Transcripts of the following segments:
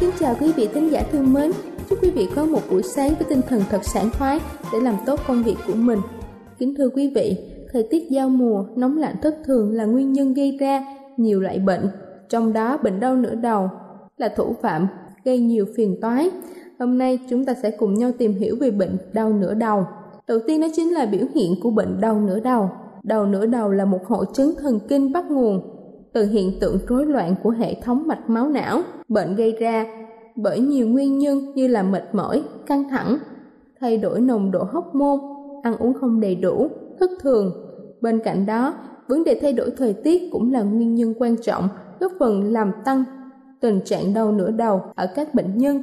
Kính chào quý vị thính giả thương mến. Chúc quý vị có một buổi sáng với tinh thần thật sảng khoái để làm tốt công việc của mình. Kính thưa quý vị, thời tiết giao mùa, nóng lạnh thất thường là nguyên nhân gây ra nhiều loại bệnh, trong đó bệnh đau nửa đầu là thủ phạm gây nhiều phiền toái. Hôm nay chúng ta sẽ cùng nhau tìm hiểu về bệnh đau nửa đầu. Đầu tiên đó chính là biểu hiện của bệnh đau nửa đầu. Đầu nửa đầu là một hội chứng thần kinh bắt nguồn từ hiện tượng rối loạn của hệ thống mạch máu não. Bệnh gây ra bởi nhiều nguyên nhân như là mệt mỏi, căng thẳng, thay đổi nồng độ hóc môn, ăn uống không đầy đủ, thất thường. Bên cạnh đó, vấn đề thay đổi thời tiết cũng là nguyên nhân quan trọng góp phần làm tăng tình trạng đau nửa đầu ở các bệnh nhân.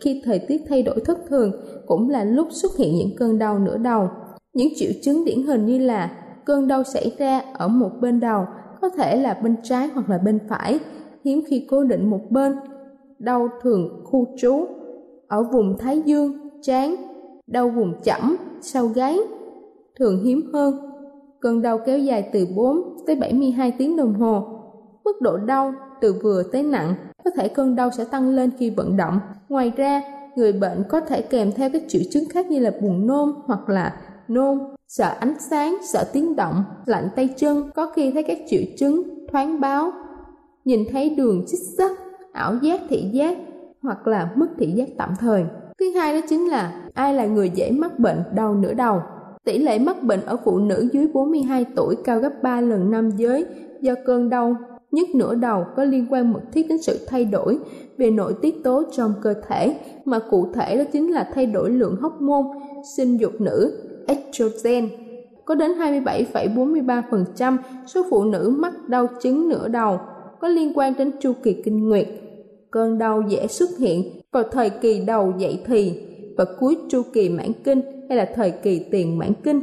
Khi thời tiết thay đổi thất thường cũng là lúc xuất hiện những cơn đau nửa đầu. Những triệu chứng điển hình như là cơn đau xảy ra ở một bên đầu có thể là bên trái hoặc là bên phải, hiếm khi cố định một bên. Đau thường khu trú ở vùng thái dương, trán, đau vùng chẩm, sau gáy, thường hiếm hơn. Cơn đau kéo dài từ 4 tới 72 tiếng đồng hồ. Mức độ đau từ vừa tới nặng, có thể cơn đau sẽ tăng lên khi vận động. Ngoài ra, người bệnh có thể kèm theo các triệu chứng khác như là buồn nôn hoặc là nôn, sợ ánh sáng, sợ tiếng động, lạnh tay chân, có khi thấy các triệu chứng thoáng báo, nhìn thấy đường xích sắc, ảo giác thị giác hoặc là mất thị giác tạm thời. Thứ hai đó chính là ai là người dễ mắc bệnh đau nửa đầu. Tỷ lệ mắc bệnh ở phụ nữ dưới 42 tuổi cao gấp 3 lần nam giới do cơn đau nhất nửa đầu có liên quan mật thiết đến sự thay đổi về nội tiết tố trong cơ thể mà cụ thể đó chính là thay đổi lượng hóc môn sinh dục nữ estrogen. Có đến 27,43% số phụ nữ mắc đau chứng nửa đầu có liên quan đến chu kỳ kinh nguyệt. Cơn đau dễ xuất hiện vào thời kỳ đầu dậy thì và cuối chu kỳ mãn kinh hay là thời kỳ tiền mãn kinh.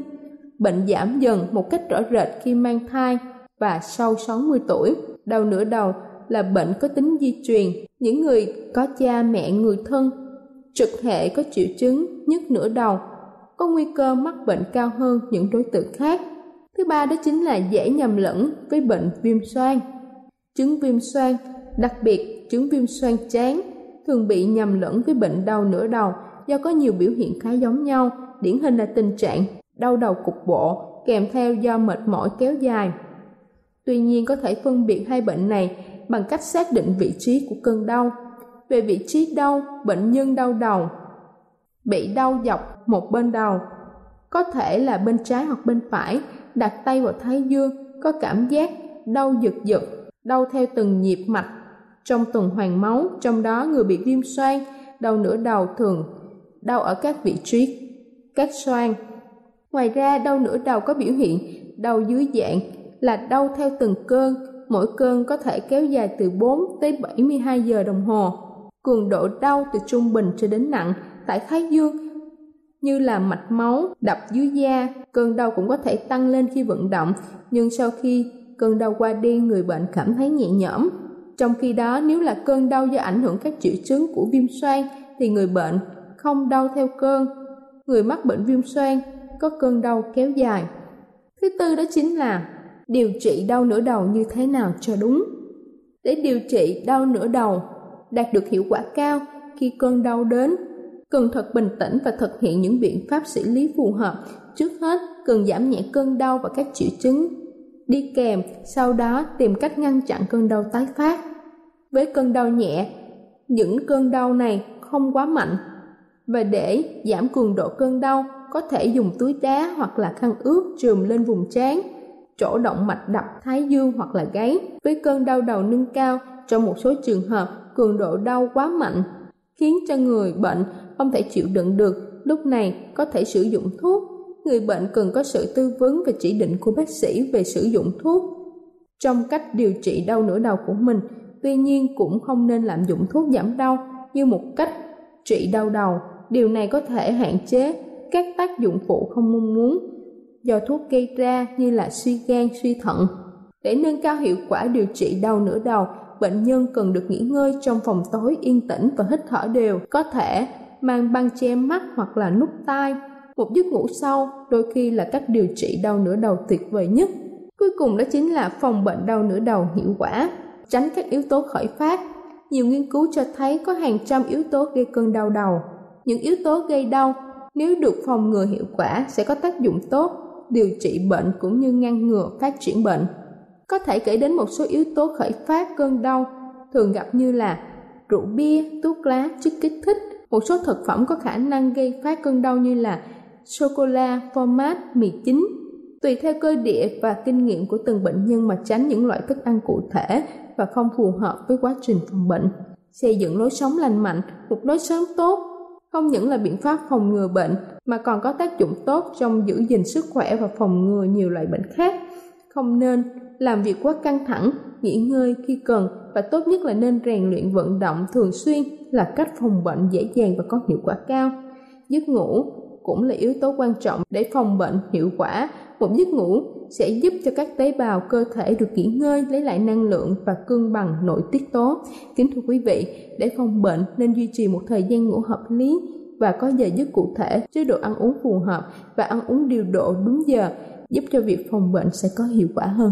Bệnh giảm dần một cách rõ rệt khi mang thai và sau 60 tuổi. Đau nửa đầu là bệnh có tính di truyền. Những người có cha mẹ người thân trực hệ có triệu chứng nhức nửa đầu có nguy cơ mắc bệnh cao hơn những đối tượng khác. Thứ ba đó chính là dễ nhầm lẫn với bệnh viêm xoang. Chứng viêm xoang, đặc biệt chứng viêm xoang chán, thường bị nhầm lẫn với bệnh đau nửa đầu do có nhiều biểu hiện khá giống nhau, điển hình là tình trạng đau đầu cục bộ kèm theo do mệt mỏi kéo dài. Tuy nhiên có thể phân biệt hai bệnh này bằng cách xác định vị trí của cơn đau. Về vị trí đau, bệnh nhân đau đầu bị đau dọc một bên đầu, có thể là bên trái hoặc bên phải, đặt tay vào thái dương, có cảm giác đau giật giật, đau theo từng nhịp mạch trong tuần hoàn máu, trong đó người bị viêm xoang, đau nửa đầu thường đau ở các vị trí các xoang. Ngoài ra, đau nửa đầu có biểu hiện đau dưới dạng là đau theo từng cơn, mỗi cơn có thể kéo dài từ 4 tới 72 giờ đồng hồ. cường độ đau từ trung bình cho đến nặng tại thái dương như là mạch máu, đập dưới da, cơn đau cũng có thể tăng lên khi vận động. Nhưng sau khi cơn đau qua đi, người bệnh cảm thấy nhẹ nhõm. Trong khi đó, nếu là cơn đau do ảnh hưởng các triệu chứng của viêm xoang, thì người bệnh không đau theo cơn. Người mắc bệnh viêm xoang có cơn đau kéo dài. Thứ tư đó chính là điều trị đau nửa đầu như thế nào cho đúng. Để điều trị đau nửa đầu đạt được hiệu quả cao khi cơn đau đến cần thật bình tĩnh và thực hiện những biện pháp xử lý phù hợp. Trước hết, cần giảm nhẹ cơn đau và các triệu chứng. Đi kèm, sau đó tìm cách ngăn chặn cơn đau tái phát. Với cơn đau nhẹ, những cơn đau này không quá mạnh. Và để giảm cường độ cơn đau, có thể dùng túi đá hoặc là khăn ướt trùm lên vùng trán, chỗ động mạch đập thái dương hoặc là gáy. Với cơn đau đầu nâng cao, trong một số trường hợp, cường độ đau quá mạnh, khiến cho người bệnh không thể chịu đựng được, lúc này có thể sử dụng thuốc. Người bệnh cần có sự tư vấn và chỉ định của bác sĩ về sử dụng thuốc. Trong cách điều trị đau nửa đầu của mình, tuy nhiên cũng không nên lạm dụng thuốc giảm đau như một cách trị đau đầu. Điều này có thể hạn chế các tác dụng phụ không mong muốn do thuốc gây ra như là suy gan, suy thận. Để nâng cao hiệu quả điều trị đau nửa đầu, bệnh nhân cần được nghỉ ngơi trong phòng tối yên tĩnh và hít thở đều có thể mang băng che mắt hoặc là nút tai. Một giấc ngủ sâu đôi khi là cách điều trị đau nửa đầu tuyệt vời nhất. Cuối cùng đó chính là phòng bệnh đau nửa đầu hiệu quả, tránh các yếu tố khởi phát. Nhiều nghiên cứu cho thấy có hàng trăm yếu tố gây cơn đau đầu. Những yếu tố gây đau, nếu được phòng ngừa hiệu quả sẽ có tác dụng tốt, điều trị bệnh cũng như ngăn ngừa phát triển bệnh. Có thể kể đến một số yếu tố khởi phát cơn đau, thường gặp như là rượu bia, thuốc lá, chất kích thích một số thực phẩm có khả năng gây phát cơn đau như là sô cô la format, mì chính. Tùy theo cơ địa và kinh nghiệm của từng bệnh nhân mà tránh những loại thức ăn cụ thể và không phù hợp với quá trình phòng bệnh. Xây dựng lối sống lành mạnh, một lối sống tốt, không những là biện pháp phòng ngừa bệnh, mà còn có tác dụng tốt trong giữ gìn sức khỏe và phòng ngừa nhiều loại bệnh khác. Không nên làm việc quá căng thẳng, nghỉ ngơi khi cần và tốt nhất là nên rèn luyện vận động thường xuyên là cách phòng bệnh dễ dàng và có hiệu quả cao. Giấc ngủ cũng là yếu tố quan trọng để phòng bệnh hiệu quả. Một giấc ngủ sẽ giúp cho các tế bào cơ thể được nghỉ ngơi, lấy lại năng lượng và cân bằng nội tiết tố. Kính thưa quý vị, để phòng bệnh nên duy trì một thời gian ngủ hợp lý và có giờ giấc cụ thể, chế độ ăn uống phù hợp và ăn uống điều độ đúng giờ, giúp cho việc phòng bệnh sẽ có hiệu quả hơn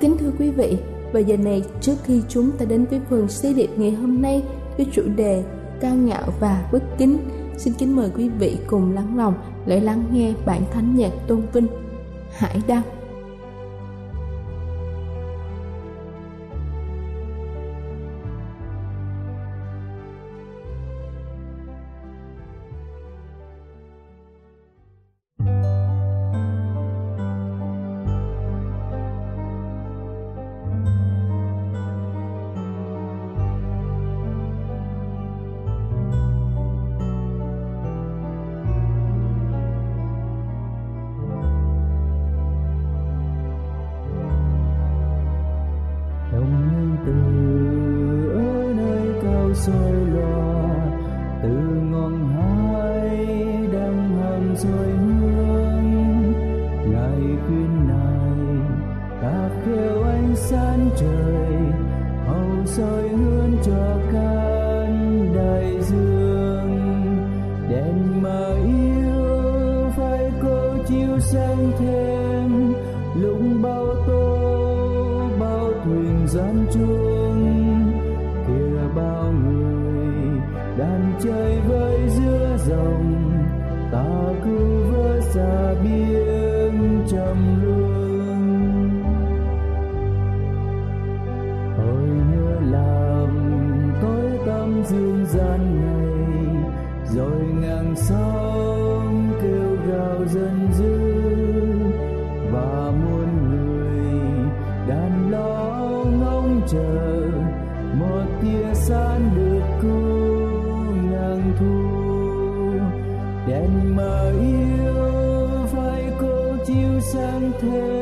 Kính thưa quý vị, và giờ này trước khi chúng ta đến với phần xây điệp ngày hôm nay với chủ đề cao ngạo và bất kính, xin kính mời quý vị cùng lắng lòng để lắng nghe bản thánh nhạc tôn vinh Hải Đăng. loa từ ngọn hai đang hầm rồi hương. Ngày khuyên này, ta kêu anh sáng trời, hầu soi hương cho chờ. Một tia sáng được cứu nàng thu. Đèn mà yêu phải cô chiếu sáng thêm.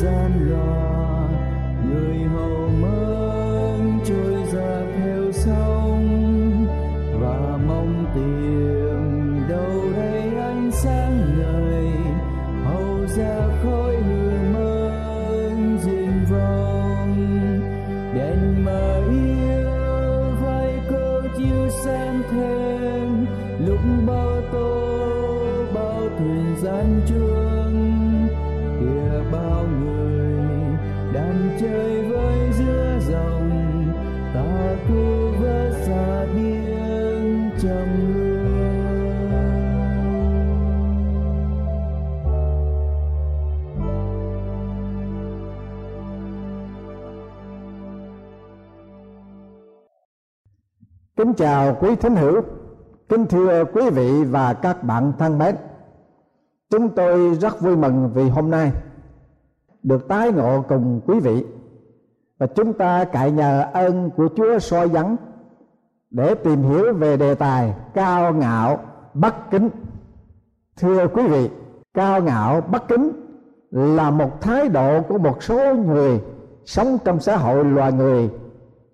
Gian loa người hầu mới Kính chào quý thính hữu, kính thưa quý vị và các bạn thân mến. Chúng tôi rất vui mừng vì hôm nay được tái ngộ cùng quý vị và chúng ta cậy nhờ ơn của Chúa soi dẫn để tìm hiểu về đề tài cao ngạo bất kính. Thưa quý vị, cao ngạo bất kính là một thái độ của một số người sống trong xã hội loài người,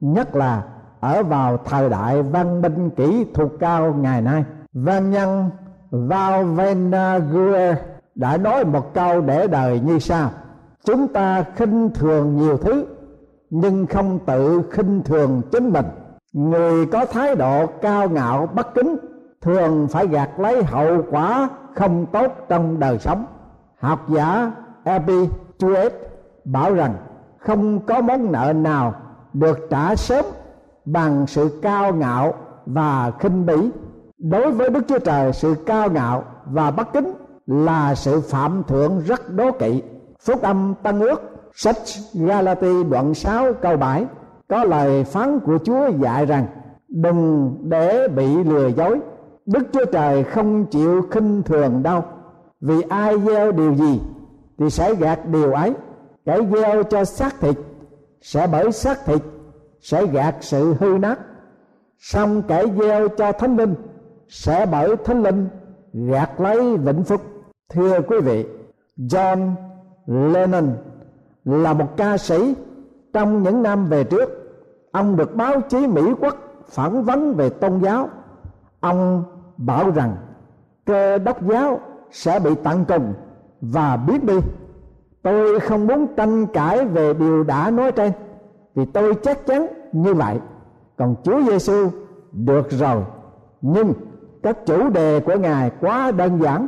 nhất là ở vào thời đại văn minh kỹ thuật cao ngày nay. Văn nhân Val Venaguer đã nói một câu để đời như sau: Chúng ta khinh thường nhiều thứ, nhưng không tự khinh thường chính mình. Người có thái độ cao ngạo bất kính, thường phải gạt lấy hậu quả không tốt trong đời sống. Học giả Epictetus bảo rằng, không có món nợ nào được trả sớm bằng sự cao ngạo và khinh bỉ. Đối với đức chúa trời, sự cao ngạo và bất kính là sự phạm thượng rất đố kỵ. Phúc âm tăng ước, sách galati đoạn 6 câu 7 có lời phán của chúa dạy rằng, đừng để bị lừa dối. Đức chúa trời không chịu khinh thường đâu. Vì ai gieo điều gì thì sẽ gạt điều ấy. Kẻ gieo cho xác thịt sẽ bởi xác thịt sẽ gạt sự hư nát. Song kẻ gieo cho thánh linh sẽ bởi thánh linh gạt lấy vĩnh phúc. Thưa quý vị, John Lennon là một ca sĩ trong những năm về trước. Ông được báo chí Mỹ quốc phỏng vấn về tôn giáo. Ông bảo rằng cơ đốc giáo sẽ bị tận cùng và biết đi. Tôi không muốn tranh cãi về điều đã nói trên vì tôi chắc chắn như vậy. Còn Chúa Giêsu được rồi. Nhưng các chủ đề của ngài quá đơn giản.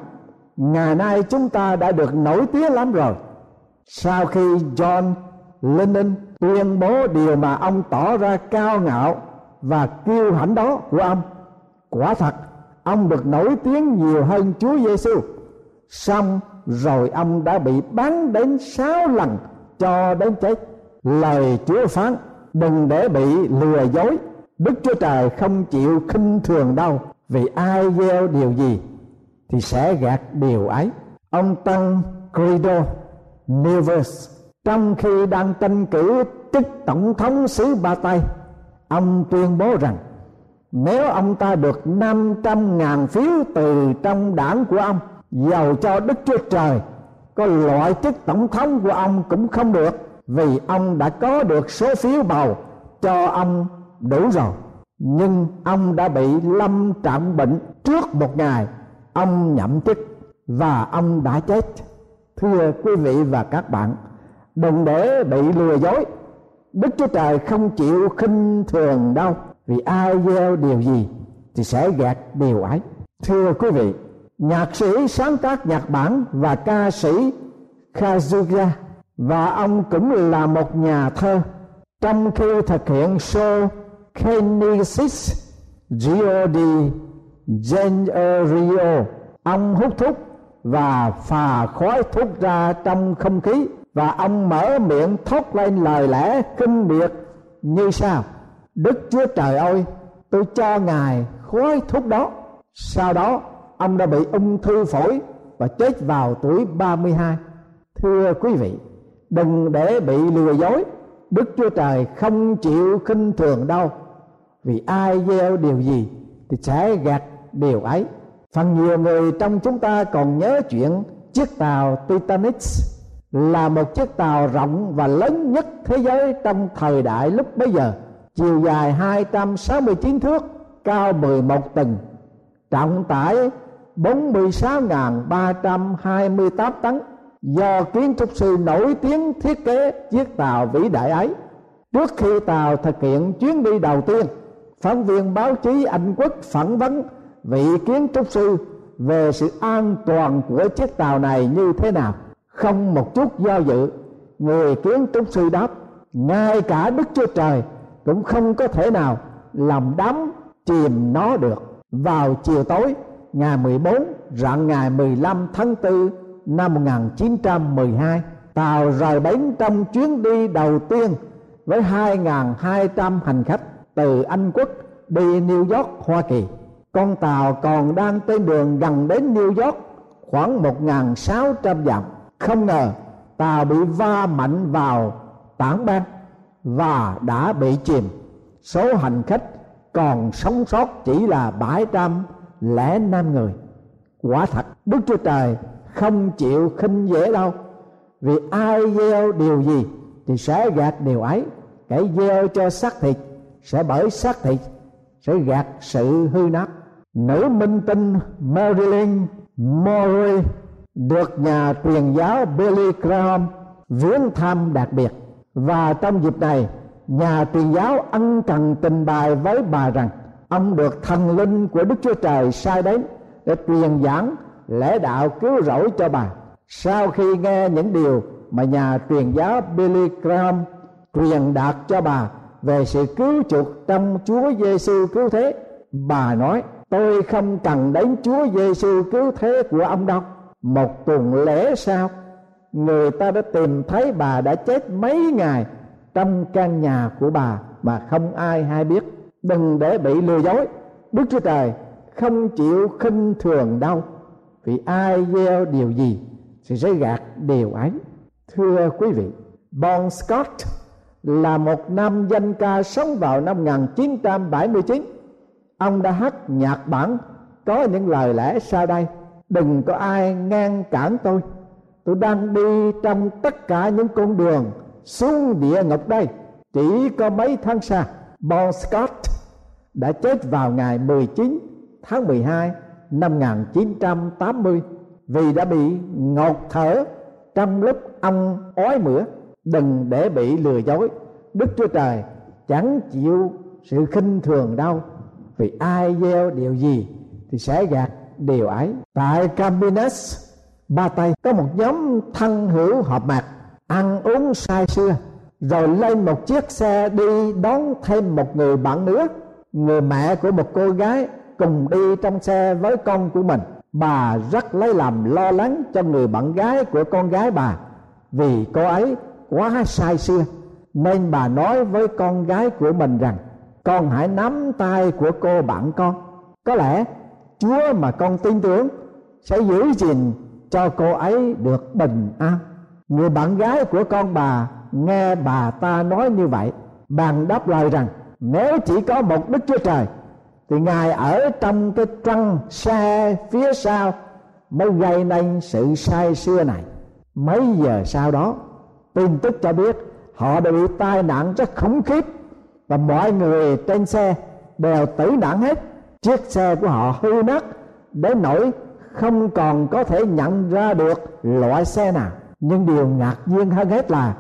Ngày nay chúng ta đã được nổi tiếng lắm rồi. Sau khi John Lennon tuyên bố điều mà ông tỏ ra cao ngạo và kiêu hãnh đó của ông, quả thật, ông được nổi tiếng nhiều hơn Chúa Giêsu xong rồi ông đã bị bắn đến sáu lần cho đến chết lời Chúa phán, đừng để bị lừa dối. Đức chúa trời không chịu khinh thường đâu, vì ai gieo điều gì thì sẽ gạt điều ấy. Ông tăng credo Nevers trong khi đang tranh cử chức tổng thống xứ ba tây ông tuyên bố rằng, nếu ông ta được 500 ngàn phiếu từ trong đảng của ông, giàu cho Đức Chúa Trời, có loại chức tổng thống của ông cũng không được vì ông đã có được số phiếu bầu, cho ông đủ rồi. Nhưng ông đã bị lâm trạng bệnh trước một ngày, ông nhậm chức và ông đã chết. Thưa quý vị và các bạn, đừng để bị lừa dối. Đức chúa trời không chịu khinh thường đâu. Vì ai gieo điều gì thì sẽ gạt điều ấy. Thưa quý vị, nhạc sĩ sáng tác nhạc bản và ca sĩ Kazuya và ông cũng là một nhà thơ. Trong khi thực hiện show G.O.D. Generio ông hút thuốc và phà khói thuốc ra trong không khí. Và ông mở miệng thốt lên lời lẽ kinh biệt như sau. Đức Chúa Trời ơi, tôi cho Ngài khói thuốc đó. Sau đó, ông đã bị ung thư phổi và chết vào tuổi 32 thưa quý vị đừng để bị lừa dối. Đức Chúa Trời không chịu khinh thường đâu. Vì ai gieo điều gì thì sẽ gặt điều ấy. Phần nhiều người trong chúng ta còn nhớ chuyện chiếc tàu Titanic là một chiếc tàu rộng và lớn nhất thế giới trong thời đại lúc bấy giờ. Chiều dài 269 thước, cao 11 tầng, trọng tải 46.328 tấn do kiến trúc sư nổi tiếng thiết kế chiếc tàu vĩ đại ấy, trước khi tàu thực hiện chuyến đi đầu tiên, phóng viên báo chí anh quốc phỏng vấn vị kiến trúc sư về sự an toàn của chiếc tàu này như thế nào. Không một chút do dự, người kiến trúc sư đáp, ngay cả đức chúa trời cũng không có thể nào làm đắm chìm nó được. Vào chiều tối, ngày 14 rạng ngày 15 tháng 4 năm 1912 tàu rời bến trong chuyến đi đầu tiên với 2.200 hành khách từ Anh Quốc đi New York, Hoa Kỳ. Con tàu còn đang trên đường gần đến New York, khoảng 1.600 dặm. Không ngờ tàu bị va mạnh vào tảng băng và đã bị chìm. Số hành khách còn sống sót chỉ là 705 người. Quả thật, Đức Chúa Trời không chịu khinh dễ đâu. Vì ai gieo điều gì thì sẽ gạt điều ấy. Kẻ gieo cho xác thịt sẽ bởi xác thịt, sẽ gạt sự hư nát. Nữ minh tinh Marilyn Monroe được nhà truyền giáo Billy Graham viếng thăm đặc biệt. Và trong dịp này, nhà truyền giáo ân cần trình bày với bà rằng ông được thần linh của Đức Chúa Trời sai đến để truyền giảng lễ đạo cứu rỗi cho bà. Sau khi nghe những điều mà nhà truyền giáo Billy Graham truyền đạt cho bà về sự cứu chuộc trong Chúa Giêsu cứu thế, bà nói, tôi không cần đến Chúa Giêsu cứu thế của ông đâu. Một tuần lễ sau, người ta đã tìm thấy bà đã chết mấy ngày trong căn nhà của bà mà không ai hay biết. Đừng để bị lừa dối. Đức chúa trời không chịu khinh thường đâu vì ai gieo điều gì thì sẽ gạt điều ấy. Thưa quý vị, Bon Scott là một nam danh ca sống vào năm 1979 ông đã hát nhạc bản có những lời lẽ sau đây. Đừng có ai ngăn cản tôi. Tôi đang đi trong tất cả những con đường xuống địa ngục đây. Chỉ có mấy tháng xa, Bon Scott đã chết vào ngày 19 tháng 12 năm 1980 vì đã bị ngột thở trong lúc ông ói mửa. Đừng để bị lừa dối. Đức chúa trời chẳng chịu sự khinh thường đâu. Vì ai gieo điều gì thì sẽ gạt điều ấy. Tại Campinas ba tây, có một nhóm thân hữu họp mặt ăn uống say sưa, rồi lên một chiếc xe đi đón thêm một người bạn nữa. Người mẹ của một cô gái cùng đi trong xe với con của mình. Bà rất lấy làm lo lắng cho người bạn gái của con gái bà. Vì cô ấy quá sai sưa nên bà nói với con gái của mình rằng, con hãy nắm tay của cô bạn con. Có lẽ chúa mà con tin tưởng sẽ giữ gìn cho cô ấy được bình an. Người bạn gái của con bà nghe bà ta nói như vậy bàn đáp lời rằng, nếu chỉ có một đức chúa trời thì ngài ở trong cái trăng xe phía sau mới gây nên sự sai xưa này. Mấy giờ sau đó, tin tức cho biết họ đã bị tai nạn rất khủng khiếp và mọi người trên xe đều tử nạn hết. Chiếc xe của họ hư nát đến nỗi không còn có thể nhận ra được loại xe nào. Nhưng điều ngạc nhiên hơn hết là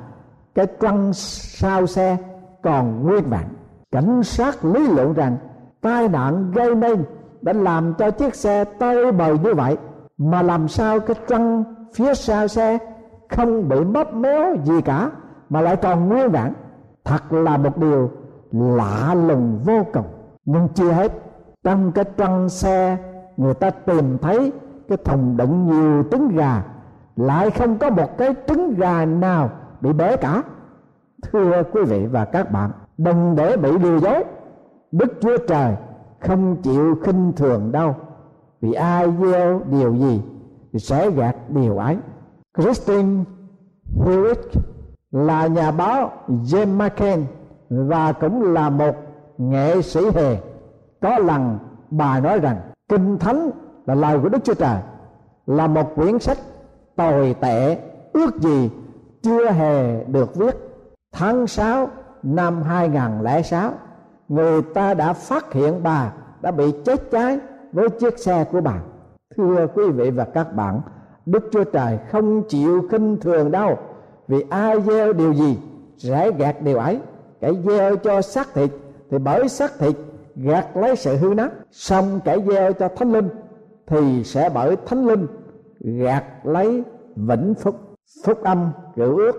cái trăng sau xe còn nguyên vẹn. Cảnh sát lý luận rằng tai nạn gây nên đã làm cho chiếc xe tơi bời như vậy, mà làm sao cái trăng phía sau xe không bị bóp méo gì cả, mà lại còn nguyên vẹn. Thật là một điều lạ lùng vô cùng. Nhưng chưa hết, trong cái trăng xe, người ta tìm thấy cái thùng đựng nhiều trứng gà, lại không có một cái trứng gà nào bị bể cả. Thưa quý vị và các bạn, đừng để bị lừa dối đức chúa trời không chịu khinh thường đâu. Vì ai gieo điều gì thì sẽ gạt điều ấy. Christine Hewitt là nhà báo James McCain và cũng là một nghệ sĩ hề có lần bà nói rằng, kinh thánh là lời của đức chúa trời, là một quyển sách tồi tệ, ước gì chưa hề được viết. Tháng 6 năm 2006 người ta đã phát hiện bà, đã bị chết cháy với chiếc xe của bà. Thưa quý vị và các bạn, đức chúa trời không chịu khinh thường đâu, vì ai gieo điều gì sẽ gạt điều ấy. Kẻ gieo cho xác thịt thì bởi xác thịt, gạt lấy sự hư nát. Xong kẻ gieo cho thánh linh thì sẽ bởi thánh linh, gạt lấy vĩnh phúc. Phúc âm, cựu ước.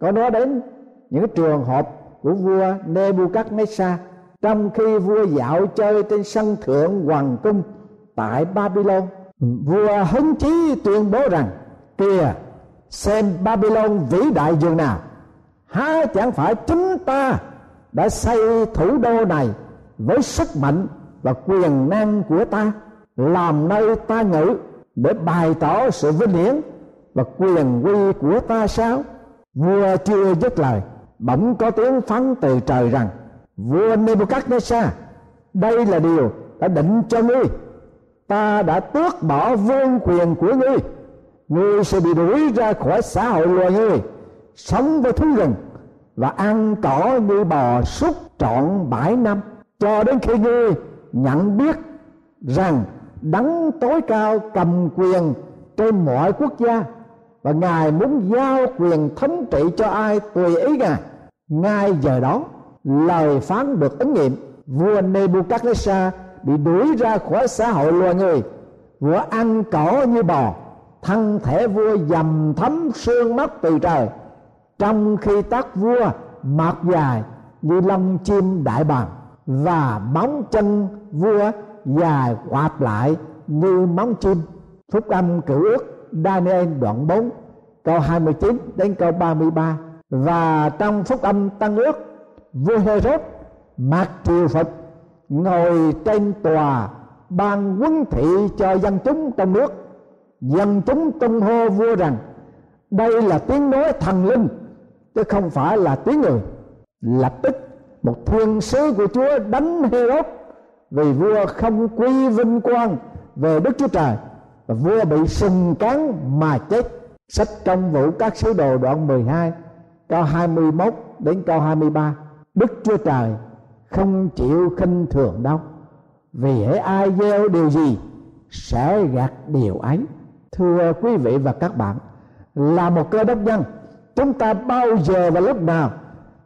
Có nói đến những trường hợp của vua Nebuchadnezzar trong khi vua dạo chơi trên sân thượng hoàng cung tại Babylon, vua hứng chí tuyên bố rằng, kìa, xem Babylon vĩ đại dường nào. Há chẳng phải chúng ta đã xây thủ đô này với sức mạnh và quyền năng của ta, làm nơi ta ngữ để bày tỏ sự vinh hiển và quyền quy của ta sao? Vua chưa dứt lời, bỗng có tiếng phán từ trời rằng vua Nebuchadnezzar, đây là điều đã định cho ngươi. Ta đã tước bỏ vương quyền của ngươi. Ngươi sẽ bị đuổi ra khỏi xã hội loài người, sống với thú rừng và ăn cỏ như bò súc trọn bảy năm. Cho đến khi ngươi nhận biết rằng đấng tối cao cầm quyền trên mọi quốc gia và ngài muốn giao quyền thống trị cho ai tùy ý ngài ngay giờ đó lời phán được ứng nghiệm. Vua Nebuchadnezzar bị đuổi ra khỏi xã hội loài người. Vua ăn cỏ như bò, thân thể vua dầm thấm sương mắt từ trời. Trong khi tác vua mọc dài như lông chim đại bàng và móng chân vua dài quạt lại như móng chim. Phúc âm cửu ước Daniel đoạn 4 câu 29 đến câu 33 và trong phúc âm tăng ước vua Herod mặc triều phục ngồi trên tòa ban quân thị cho dân chúng trong nước. Dân chúng tung hô vua rằng, đây là tiếng nói thần linh, chứ không phải là tiếng người. Lập tức, một thiên sứ của chúa đánh Herod vì vua không quy vinh quang về đức chúa trời, và vua bị sừng cán mà chết. Sách trong vụ các sứ đồ đoạn 12 câu 21 đến câu 23 đức chúa trời không chịu khinh thường đâu. Vì hễ ai gieo điều gì, sẽ gặt điều ấy. Thưa quý vị và các bạn, là một cơ đốc nhân, chúng ta bao giờ và lúc nào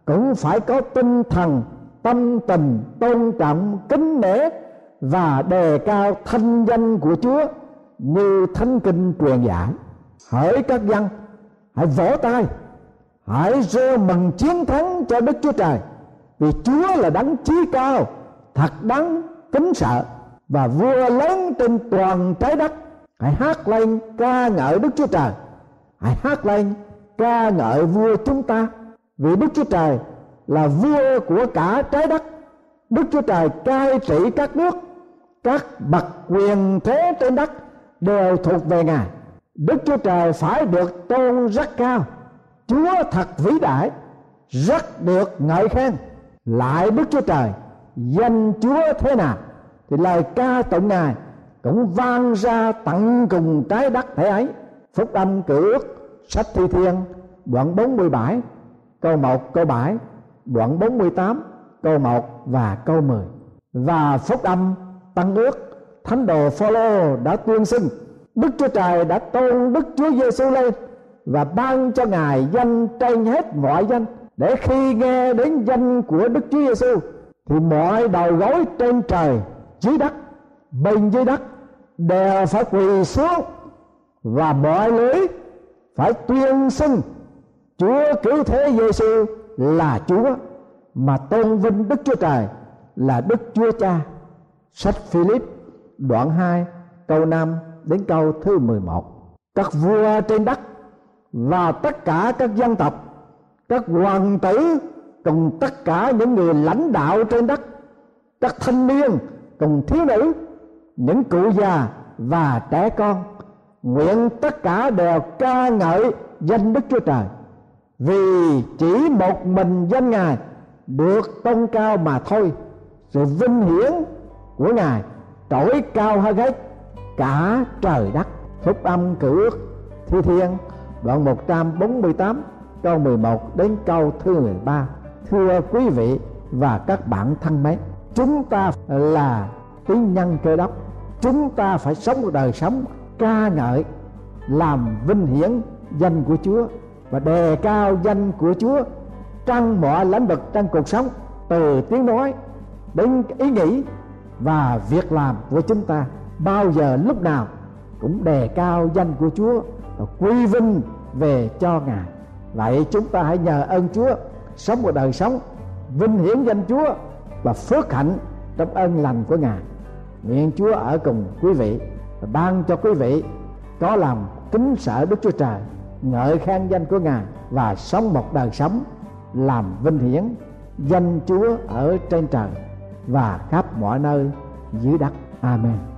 cũng phải có tinh thần, tâm tình tôn trọng, kính nể và đề cao thanh danh của Chúa như thánh kinh truyền giải hỡi các dân, hãy vỗ tay, hãy reo mừng chiến thắng cho Đức Chúa Trời vì Chúa là đấng chí cao, thật đáng kính sợ, và vua lớn trên toàn trái đất. Hãy hát lên ca ngợi Đức Chúa Trời. Hãy hát lên ca ngợi vua chúng ta. Vì đức chúa trời là vua của cả trái đất. Đức chúa trời cai trị các nước, các bậc quyền thế trên đất đều thuộc về ngài. Đức chúa trời phải được tôn rất cao. Chúa thật vĩ đại, rất được ngợi khen lại đức chúa trời, danh chúa thế nào? Thì lời ca tụng ngài cũng vang ra tận cùng trái đất thế ấy. Phúc âm cử ước sách thi thiên, đoạn 47 câu 1 câu 7 đoạn 48 câu 1 và câu 10 và phúc âm tăng ước, thánh đồ Phaolô đã tuyên xưng, Đức Chúa Trời đã tôn Đức Chúa Giêsu lên và ban cho ngài danh trên hết mọi danh để khi nghe đến danh của Đức Chúa Giêsu thì mọi đầu gối trên trời dưới đất bên dưới đất đều phải quỳ xuống và mọi lưỡi phải tuyên xưng Chúa cứu thế Giêsu là Chúa mà tôn vinh Đức Chúa Trời là Đức Chúa Cha. Sách Philip đoạn 2 câu 5 đến câu thứ 11. Các vua trên đất và tất cả các dân tộc, các hoàng tử cùng tất cả những người lãnh đạo trên đất, các thanh niên cùng thiếu nữ, những cụ già và trẻ con nguyện tất cả đều ca ngợi danh Đức Chúa Trời. Vì chỉ một mình danh Ngài được tôn cao mà thôi sự vinh hiển của Ngài trỗi cao hơn hết cả trời đất. Phúc âm cử ước thi thiên đoạn 148 câu 11 đến câu thứ 13 thưa quý vị và các bạn thân mến, chúng ta là tín nhân cơ đốc. Chúng ta phải sống một đời sống ca ngợi, làm vinh hiển danh của Chúa và đề cao danh của Chúa trong mọi lĩnh vực trong cuộc sống, từ tiếng nói đến ý nghĩ và việc làm của chúng ta. Bao giờ, lúc nào cũng đề cao danh của Chúa và quy vinh về cho Ngài vậy chúng ta hãy nhờ ơn Chúa sống một đời sống vinh hiển danh Chúa và phước hạnh trong ơn lành của Ngài nguyện Chúa ở cùng quý vị và ban cho quý vị có lòng kính sợ Đức Chúa Trời, ngợi khen danh của Ngài và sống một đời sống làm vinh hiển danh Chúa ở trên trời và khắp mọi nơi dưới đất. Amen.